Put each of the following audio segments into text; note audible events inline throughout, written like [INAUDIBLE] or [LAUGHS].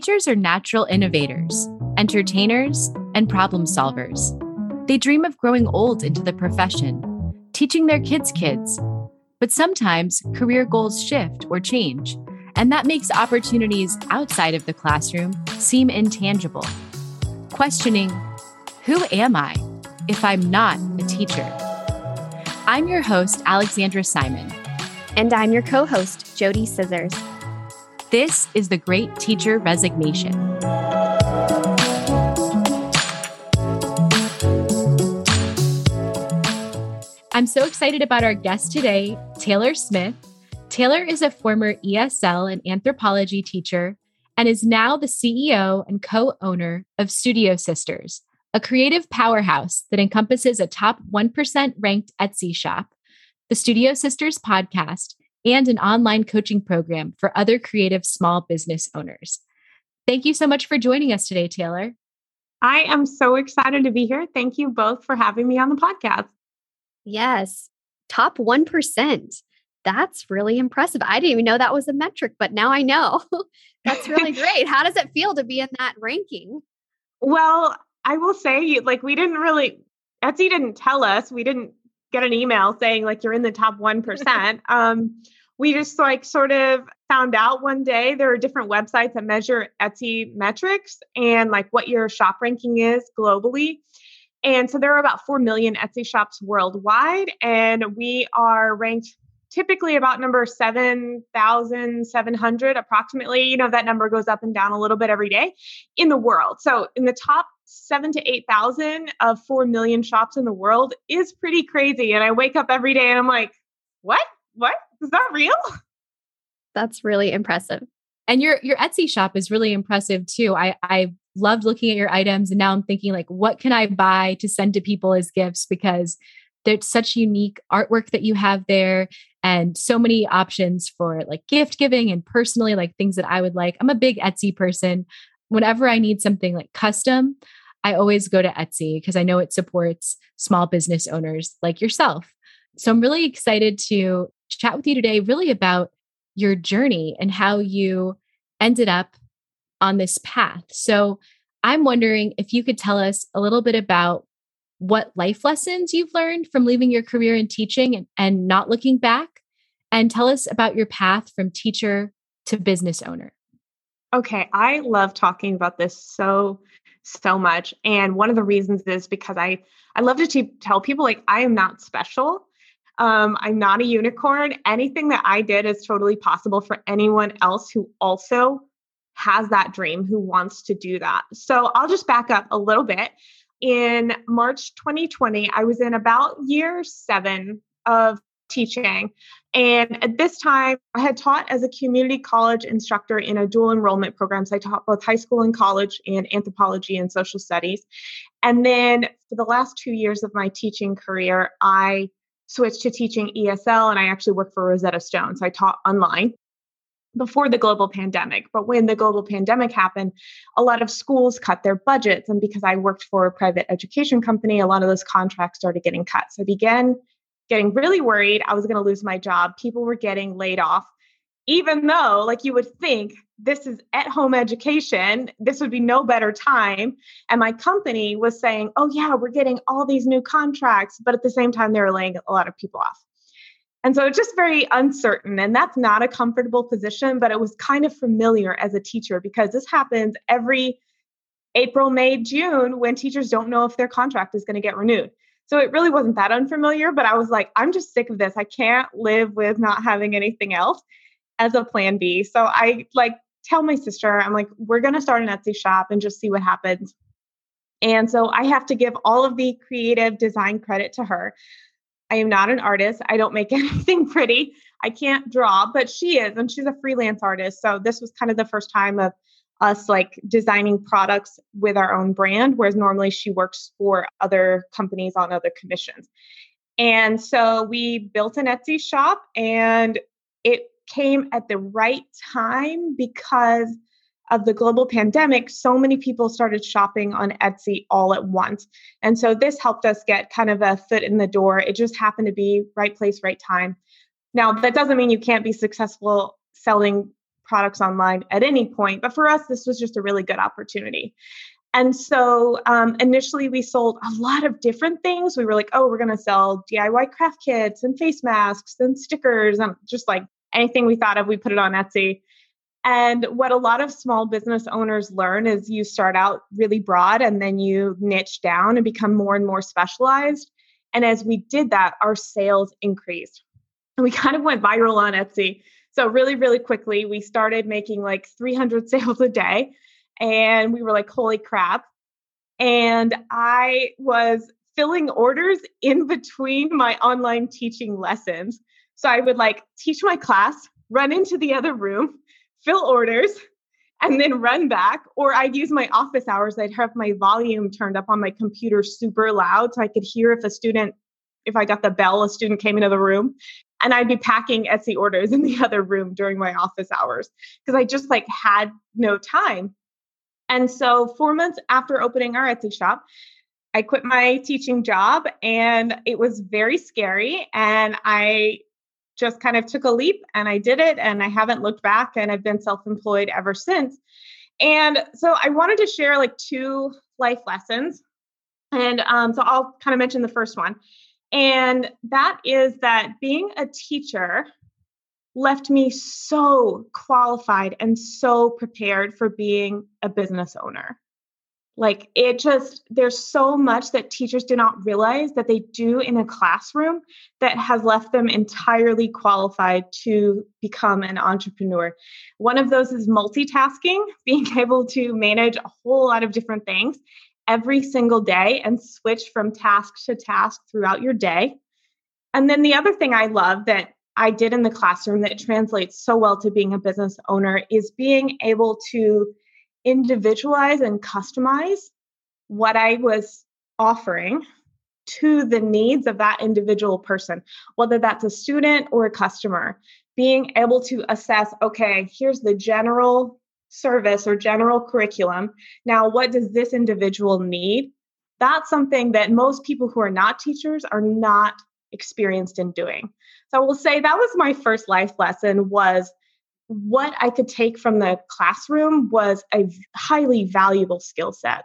Teachers are natural innovators, entertainers, and problem solvers. They dream of growing old into the profession, teaching their kids' kids. But sometimes career goals shift or change, and that makes opportunities outside of the classroom seem intangible. Questioning, who am I if I'm not a teacher? I'm your host, Alexandra Simon. And I'm your co host, JoDee Scissors. This is the Great Teacher Resignation. I'm so excited about our guest today, Taylor Smith. Taylor is a former ESL and anthropology teacher and is now the CEO and co owner of Studio Sisters, a creative powerhouse that encompasses a top 1% ranked Etsy shop, the Studio Sisters podcast, and an online coaching program for other creative small business owners. Thank you so much for joining us today, Taylor. I am so excited to be here. Thank you both for having me on the podcast. Yes, top 1%. That's really impressive. I didn't even know that was a metric, but now I know. [LAUGHS] That's really [LAUGHS] great. How does it feel to be in that ranking? Well, I will say, like, we didn't really, Etsy didn't tell us. We didn't get an email saying like you're in the top 1%. [LAUGHS] um, we just like sort of found out one day there are different websites that measure Etsy metrics and like what your shop ranking is globally. And so there are about 4 million Etsy shops worldwide, and we are ranked typically about number 7,700 approximately. You know, that number goes up and down a little bit every day in the world. So in the top seven to 8,000 of 4 million shops in the world is pretty crazy. And I wake up every day and I'm like, what? What? Is that real? That's really impressive. And your your Etsy shop is really impressive too. I I loved looking at your items and now I'm thinking like what can I buy to send to people as gifts because there's such unique artwork that you have there and so many options for like gift giving and personally like things that I would like. I'm a big Etsy person. Whenever I need something like custom, I always go to Etsy because I know it supports small business owners like yourself. So I'm really excited to chat with you today, really about your journey and how you ended up on this path. So I'm wondering if you could tell us a little bit about what life lessons you've learned from leaving your career in teaching and, and not looking back, and tell us about your path from teacher to business owner. Okay, I love talking about this so so much and one of the reasons is because I I love to te- tell people like I am not special. Um, I'm not a unicorn. Anything that I did is totally possible for anyone else who also has that dream, who wants to do that. So I'll just back up a little bit. In March 2020, I was in about year seven of teaching. And at this time, I had taught as a community college instructor in a dual enrollment program. So I taught both high school and college in anthropology and social studies. And then for the last two years of my teaching career, I switched to teaching ESL and I actually worked for Rosetta Stone. So I taught online before the global pandemic. But when the global pandemic happened, a lot of schools cut their budgets. And because I worked for a private education company, a lot of those contracts started getting cut. So I began getting really worried I was going to lose my job. People were getting laid off, even though, like, you would think this is at home education, this would be no better time. And my company was saying, oh, yeah, we're getting all these new contracts. But at the same time, they were laying a lot of people off. And so it's just very uncertain. And that's not a comfortable position, but it was kind of familiar as a teacher because this happens every April, May, June when teachers don't know if their contract is going to get renewed. So it really wasn't that unfamiliar, but I was like, I'm just sick of this. I can't live with not having anything else as a plan B. So I like tell my sister, I'm like, we're going to start an Etsy shop and just see what happens. And so I have to give all of the creative design credit to her. I am not an artist. I don't make [LAUGHS] anything pretty. I can't draw, but she is, and she's a freelance artist. So this was kind of the first time of us like designing products with our own brand, whereas normally she works for other companies on other commissions. And so we built an Etsy shop and it came at the right time because of the global pandemic, so many people started shopping on Etsy all at once. And so this helped us get kind of a foot in the door. It just happened to be right place, right time. Now, that doesn't mean you can't be successful selling products online at any point. But for us, this was just a really good opportunity. And so um, initially, we sold a lot of different things. We were like, oh, we're going to sell DIY craft kits and face masks and stickers and just like anything we thought of, we put it on Etsy. And what a lot of small business owners learn is you start out really broad and then you niche down and become more and more specialized. And as we did that, our sales increased. And we [LAUGHS] kind of went viral on Etsy. So, really, really quickly, we started making like 300 [LAUGHS] sales a day. And we were like, holy crap. And I was filling orders in between my online teaching lessons. So, I would like teach my class, run into the other room, fill orders, and then run back. Or I'd use my office hours. I'd have my volume turned up on my computer super loud so I could hear if a student, if I got the bell, a student came into the room. And I'd be packing Etsy orders in the [LAUGHS] other room during my office hours because I just like had no time. And so, four months after opening our Etsy shop, I quit my teaching job and it was very scary. And I just kind of took a leap and I did it and I haven't looked back and I've been self employed ever since. And so I wanted to share like two life lessons. And um, so I'll kind of mention the first one. And that is that being a teacher left me so qualified and so prepared for being a business owner. Like it just, there's so much that teachers do not realize that they do in a classroom that has left them entirely qualified to become an entrepreneur. One of those is multitasking, [LAUGHS] being able to manage a whole lot of different things every single day and switch from task to task throughout your day. And then the other thing I love that I did in the classroom that translates so well to being a business owner is being able to individualize and customize what I was offering to the needs of that individual person, whether that's a student or a customer. Being able to assess, okay, here's the general service or general curriculum. Now, what does this individual need? That's something that most people who are not teachers are not experienced in doing. So I will say that was my first life lesson was what I could take from the classroom was a highly valuable skill set.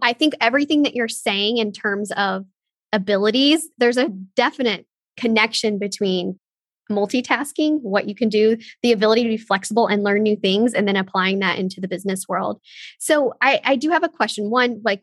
I think everything that you're saying in terms of abilities, there's a definite connection between multitasking, what you can do, the ability to be flexible and learn new things, and then applying that into the business world. So I, I do have a question. One, like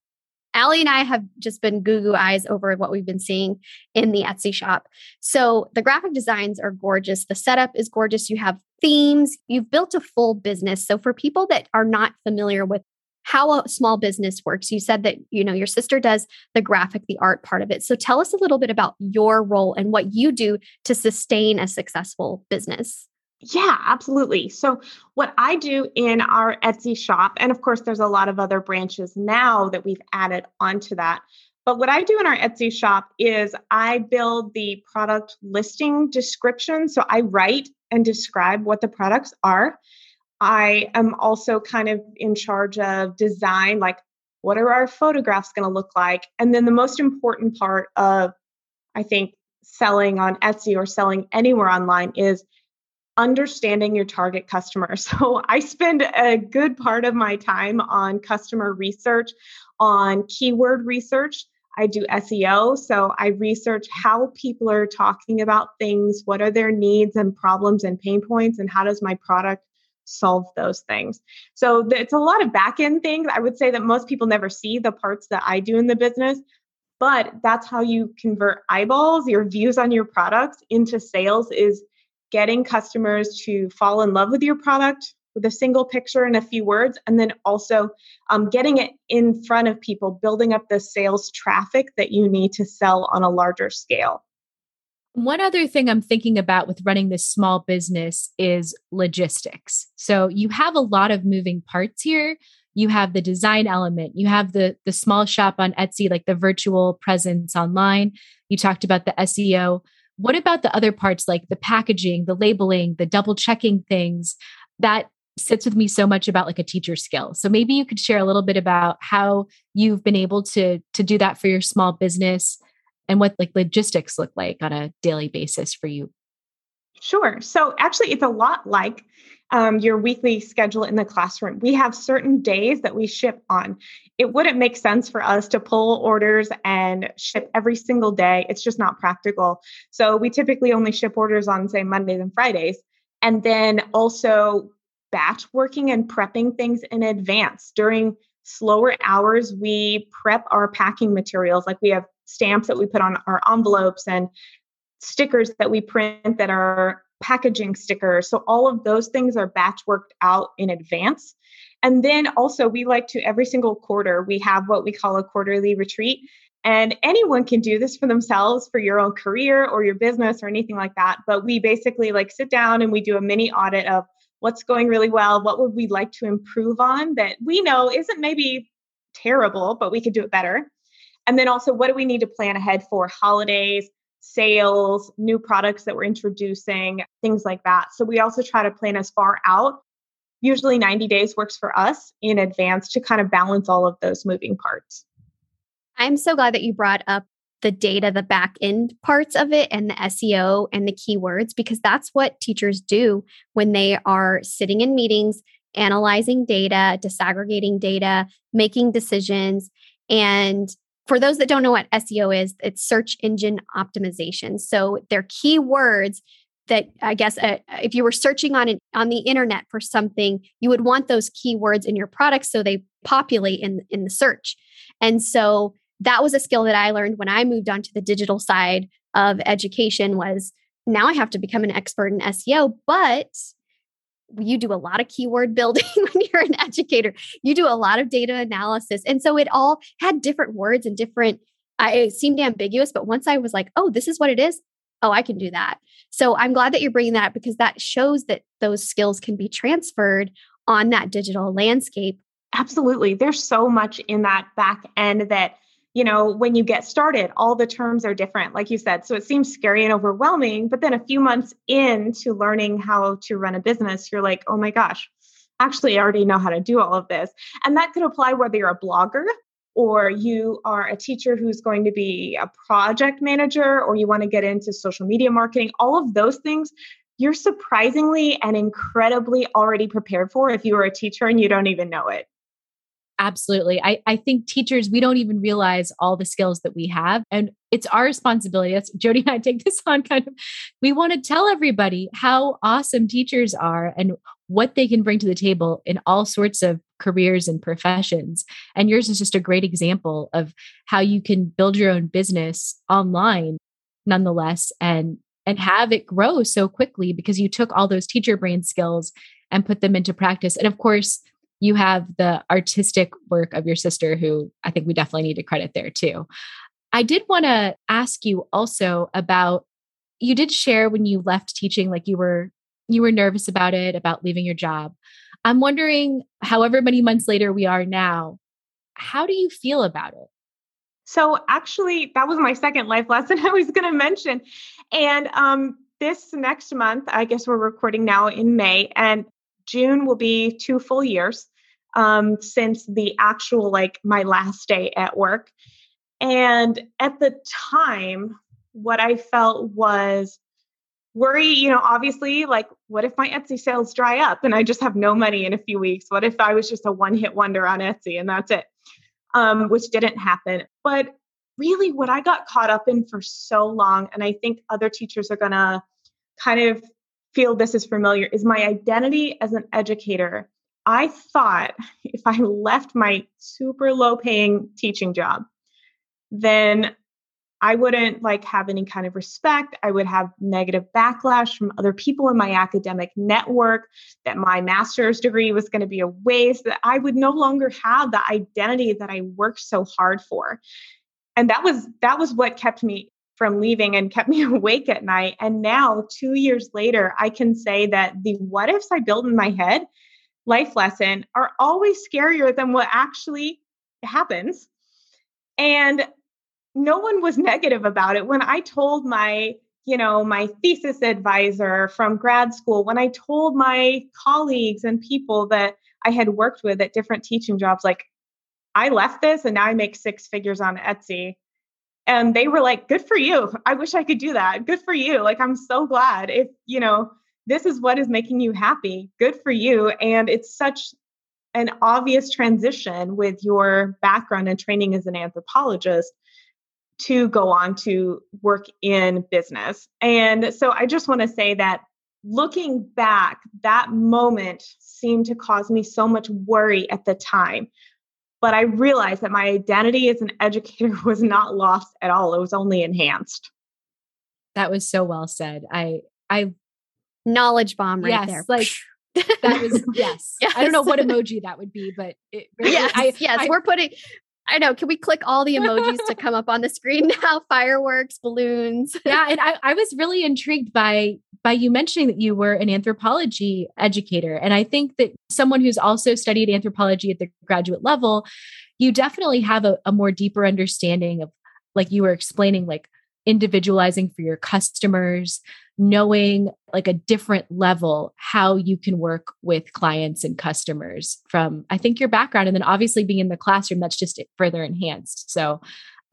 Ali and I have just been goo goo eyes over what we've been seeing in the Etsy shop. So the graphic designs are gorgeous. The setup is gorgeous. You have themes. You've built a full business. So for people that are not familiar with how a small business works, you said that you know your sister does the graphic, the art part of it. So tell us a little bit about your role and what you do to sustain a successful business. Yeah, absolutely. So, what I do in our Etsy shop, and of course, there's a lot of other branches now that we've added onto that. But what I do in our Etsy shop is I build the product listing description. So, I write and describe what the products are. I am also kind of in charge of design, like what are our photographs going to look like? And then the most important part of, I think, selling on Etsy or selling anywhere online is understanding your target customer. [LAUGHS] So I spend a good part of my time on customer research, on keyword research. I do SEO. So I research how people are talking about things, what are their needs and problems and pain points, and how does my product solve those things. So it's a lot of back end things. I would say that most people never see the parts that I do in the business, but that's how you convert eyeballs, your views on your products into sales is getting customers to fall in love with your product with a single picture and a few words, and then also um, getting it in front of people, building up the sales traffic that you need to sell on a larger scale. One other thing I'm thinking about with running this small business is logistics. So you have a lot of moving parts here. You have the design element, you have the the small shop on Etsy like the virtual presence online. You talked about the SEO. What about the other parts like the packaging, the labeling, the double checking things that sits with me so much about like a teacher skill. So maybe you could share a little bit about how you've been able to to do that for your small business and what like logistics look like on a daily basis for you. Sure. So actually it's a lot like um, your weekly schedule in the classroom. We have certain days that we ship on. It wouldn't make sense for us to pull orders and ship every single day. It's just not practical. So we typically only ship orders on, say, Mondays and Fridays. And then also batch working and prepping things in advance. During slower hours, we prep our packing materials. Like we have stamps that we put on our envelopes and stickers that we print that are packaging stickers. So all of those things are batch worked out in advance. And then also, we like to every single quarter, we have what we call a quarterly retreat. And anyone can do this for themselves for your own career or your business or anything like that. But we basically like sit down and we do a mini audit of what's going really well, what would we like to improve on that we know isn't maybe terrible, but we could do it better. And then also, what do we need to plan ahead for holidays, sales, new products that we're introducing, things like that. So we also try to plan as far out. Usually 90 days works for us in advance to kind of balance all of those moving parts. I'm so glad that you brought up the data, the back end parts of it, and the SEO and the keywords, because that's what teachers do when they are sitting in meetings, analyzing data, disaggregating data, making decisions. And for those that don't know what SEO is, it's search engine optimization. So they're keywords that I guess uh, if you were searching on it on the internet for something, you would want those keywords in your product so they populate in in the search. And so that was a skill that I learned when I moved on to the digital side of education was now I have to become an expert in SEO, but you do a lot of keyword [LAUGHS] building when you're an educator. You do a lot of data analysis. And so it all had different words and different, I, it seemed ambiguous. But once I was like, oh, this is what it is, oh, I can do that. So I'm glad that you're bringing that up because that shows that those skills can be transferred on that digital landscape. Absolutely. There's so much in that back end that you know, when you get started, all the terms are different, like you said. So it seems scary and overwhelming. But then a few months into learning how to run a business, you're like, oh my gosh, actually, I already know how to do all of this. And that could apply whether you're a blogger or you are a teacher who's going to be a project manager or you want to get into social media marketing, all of those things. You're surprisingly and incredibly already prepared for if you are a teacher and you don't even know it. Absolutely. I, I think teachers, we don't even realize all the skills that we have. And it's our responsibility. That's JoDee and I take this [LAUGHS] on kind of. We want to tell everybody how awesome teachers are and what they can bring to the table in all sorts of careers and professions. And yours is just a great example of how you can build your own business online nonetheless and and have it grow so quickly because you took all those teacher brain skills and put them into practice. And of course, you have the artistic work of your sister, who I think we definitely need to credit there too. I did want to ask you also about you did share when you left teaching, like you were you were nervous about it, about leaving your job. I'm wondering, however many months later we are now, how do you feel about it? So actually, that was my second life lesson [LAUGHS] I was going to mention. And um, this next month, I guess we're recording now in May, and June will be two full years um, since the actual, like, my last day at work. And at the time, what I felt was worry, you know, obviously, like, what if my Etsy sales dry up and I just have no money in a few weeks? What if I was just a one hit wonder on Etsy and that's it? Um, which didn't happen. But really, what I got caught up in for so long, and I think other teachers are going to kind of feel this is familiar, is my identity as an educator I thought if I left my super low paying teaching job, then I wouldn't like have any kind of respect. I would have negative backlash from other people in my academic network that my master's degree was going to be a waste, that I would no longer have the identity that I worked so hard for. And that was that was what kept me from leaving and kept [LAUGHS] me awake at night. And now 2 years later, I can say that the what ifs I built in my head life lesson are always scarier than what actually happens. And no one was negative about it. When I told my, you know, my thesis advisor from grad school, when I told my colleagues and people that I had worked with at different teaching jobs, like, I left this and now I make six figures on Etsy. And they were like, good for you. I wish I could do that. Good for you. Like, I'm so glad if, you know, this is what is making you happy. Good for you. And it's such an obvious transition with your background and training as an anthropologist to go on to work in business. And so I just want to say that looking back, that moment seemed to cause me so much worry at the time. But I realized that my identity as an educator [LAUGHS] was not lost at all. It was only enhanced. That was so well said. I I knowledge bomb right yes, there. Like that was [LAUGHS] yes. yes. I don't know what emoji that would be, but it, [LAUGHS] yes, I, yes, I, we're putting I know. Can we click all the emojis to come up on the screen [LAUGHS] now? Fireworks, balloons. yeah, and I, I was really intrigued by by you mentioning that you were an anthropology educator, and I think that someone who's also studied anthropology at the graduate level, you definitely have a, a more deeper understanding of, like you were explaining, like individualizing for your customers, knowing like a different level how you can work with clients and customers from I think your background and then obviously being in the classroom that's just further enhanced. So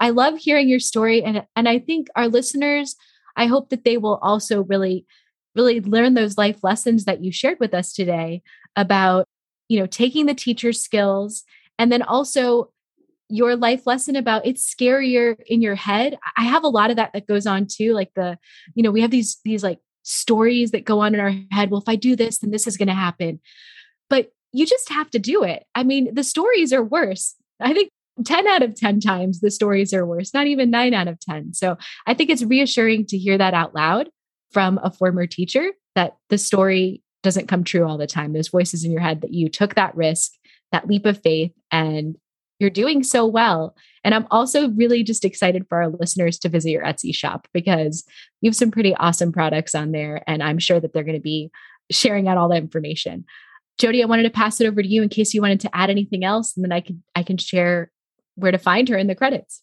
I love hearing your story and and I think our listeners I hope that they will also really really learn those life lessons that you shared with us today about you know taking the teacher skills and then also your life lesson about it's scarier in your head. I have a lot of that that goes on too like the you know we have these these like stories that go on in our head well if i do this then this is going to happen. But you just have to do it. I mean the stories are worse. I think 10 out of 10 times the stories are worse not even 9 out of 10 so i think it's reassuring to hear that out loud from a former teacher that the story doesn't come true all the time. Those voices in your head that you took that risk that leap of faith and you're doing so well. And I'm also really just excited for our listeners to visit your Etsy shop because you have some pretty awesome products on there. And I'm sure that they're going to be sharing out all that information. JoDee, I wanted to pass it over to you in case you wanted to add anything else, and then I can I can share where to find her in the credits.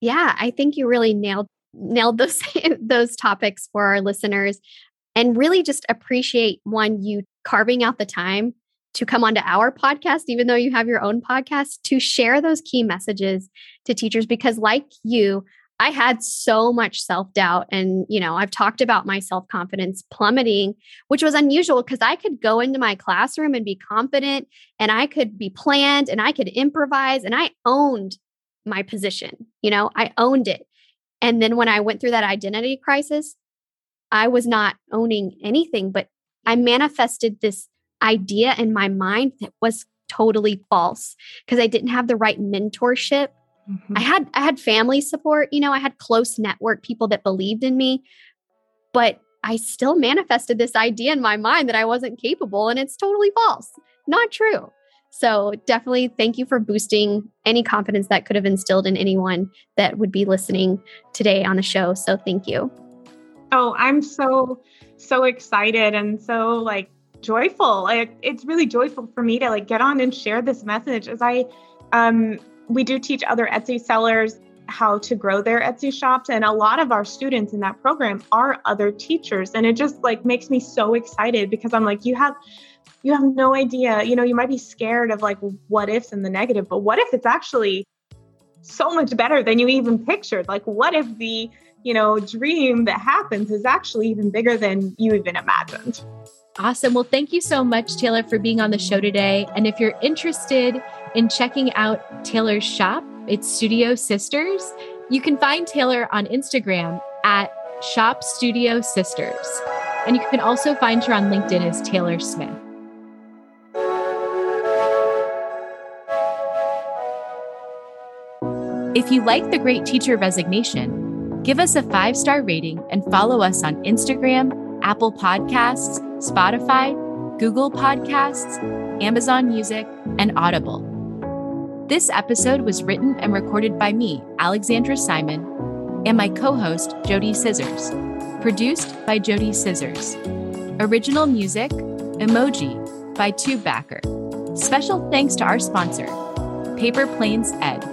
Yeah, I think you really nailed nailed those [LAUGHS] those topics for our listeners and really just appreciate one you carving out the time to come onto our podcast, even though you have your own podcast, to share those key messages to teachers. Because, like you, I had so much self doubt. And, you know, I've talked about my self confidence plummeting, which was unusual because I could go into my classroom and be confident and I could be planned and I could improvise and I owned my position. You know, I owned it. And then when I went through that identity crisis, I was not owning anything, but I manifested this idea in my mind that was totally false because I didn't have the right mentorship. Mm-hmm. I had I had family support, you know, I had close network people that believed in me, but I still manifested this idea in my mind that I wasn't capable and it's totally false. Not true. So, definitely thank you for boosting any confidence that could have instilled in anyone that would be listening today on the show. So, thank you. Oh, I'm so so excited and so like joyful. Like, it's really joyful for me to like get on and share this message as I um we do teach other Etsy sellers how to grow their Etsy shops and a lot of our students in that program are other teachers and it just like makes me so excited because I'm like you have you have no idea, you know, you might be scared of like what ifs and the negative, but what if it's actually so much better than you even pictured? Like what if the, you know, dream that happens is actually even bigger than you even imagined? Awesome. Well, thank you so much, Taylor, for being on the show today. And if you're interested in checking out Taylor's shop, it's Studio Sisters. You can find Taylor on Instagram at Shop Studio Sisters. And you can also find her on LinkedIn as Taylor Smith. If you like the Great Teacher Resignation, give us a five star rating and follow us on Instagram, Apple Podcasts, Spotify, Google Podcasts, Amazon Music, and Audible. This episode was written and recorded by me, Alexandra Simon, and my co host, JoDee Scissors. Produced by JoDee Scissors. Original music, Emoji, by TubeBacker. Special thanks to our sponsor, Paper Planes Ed.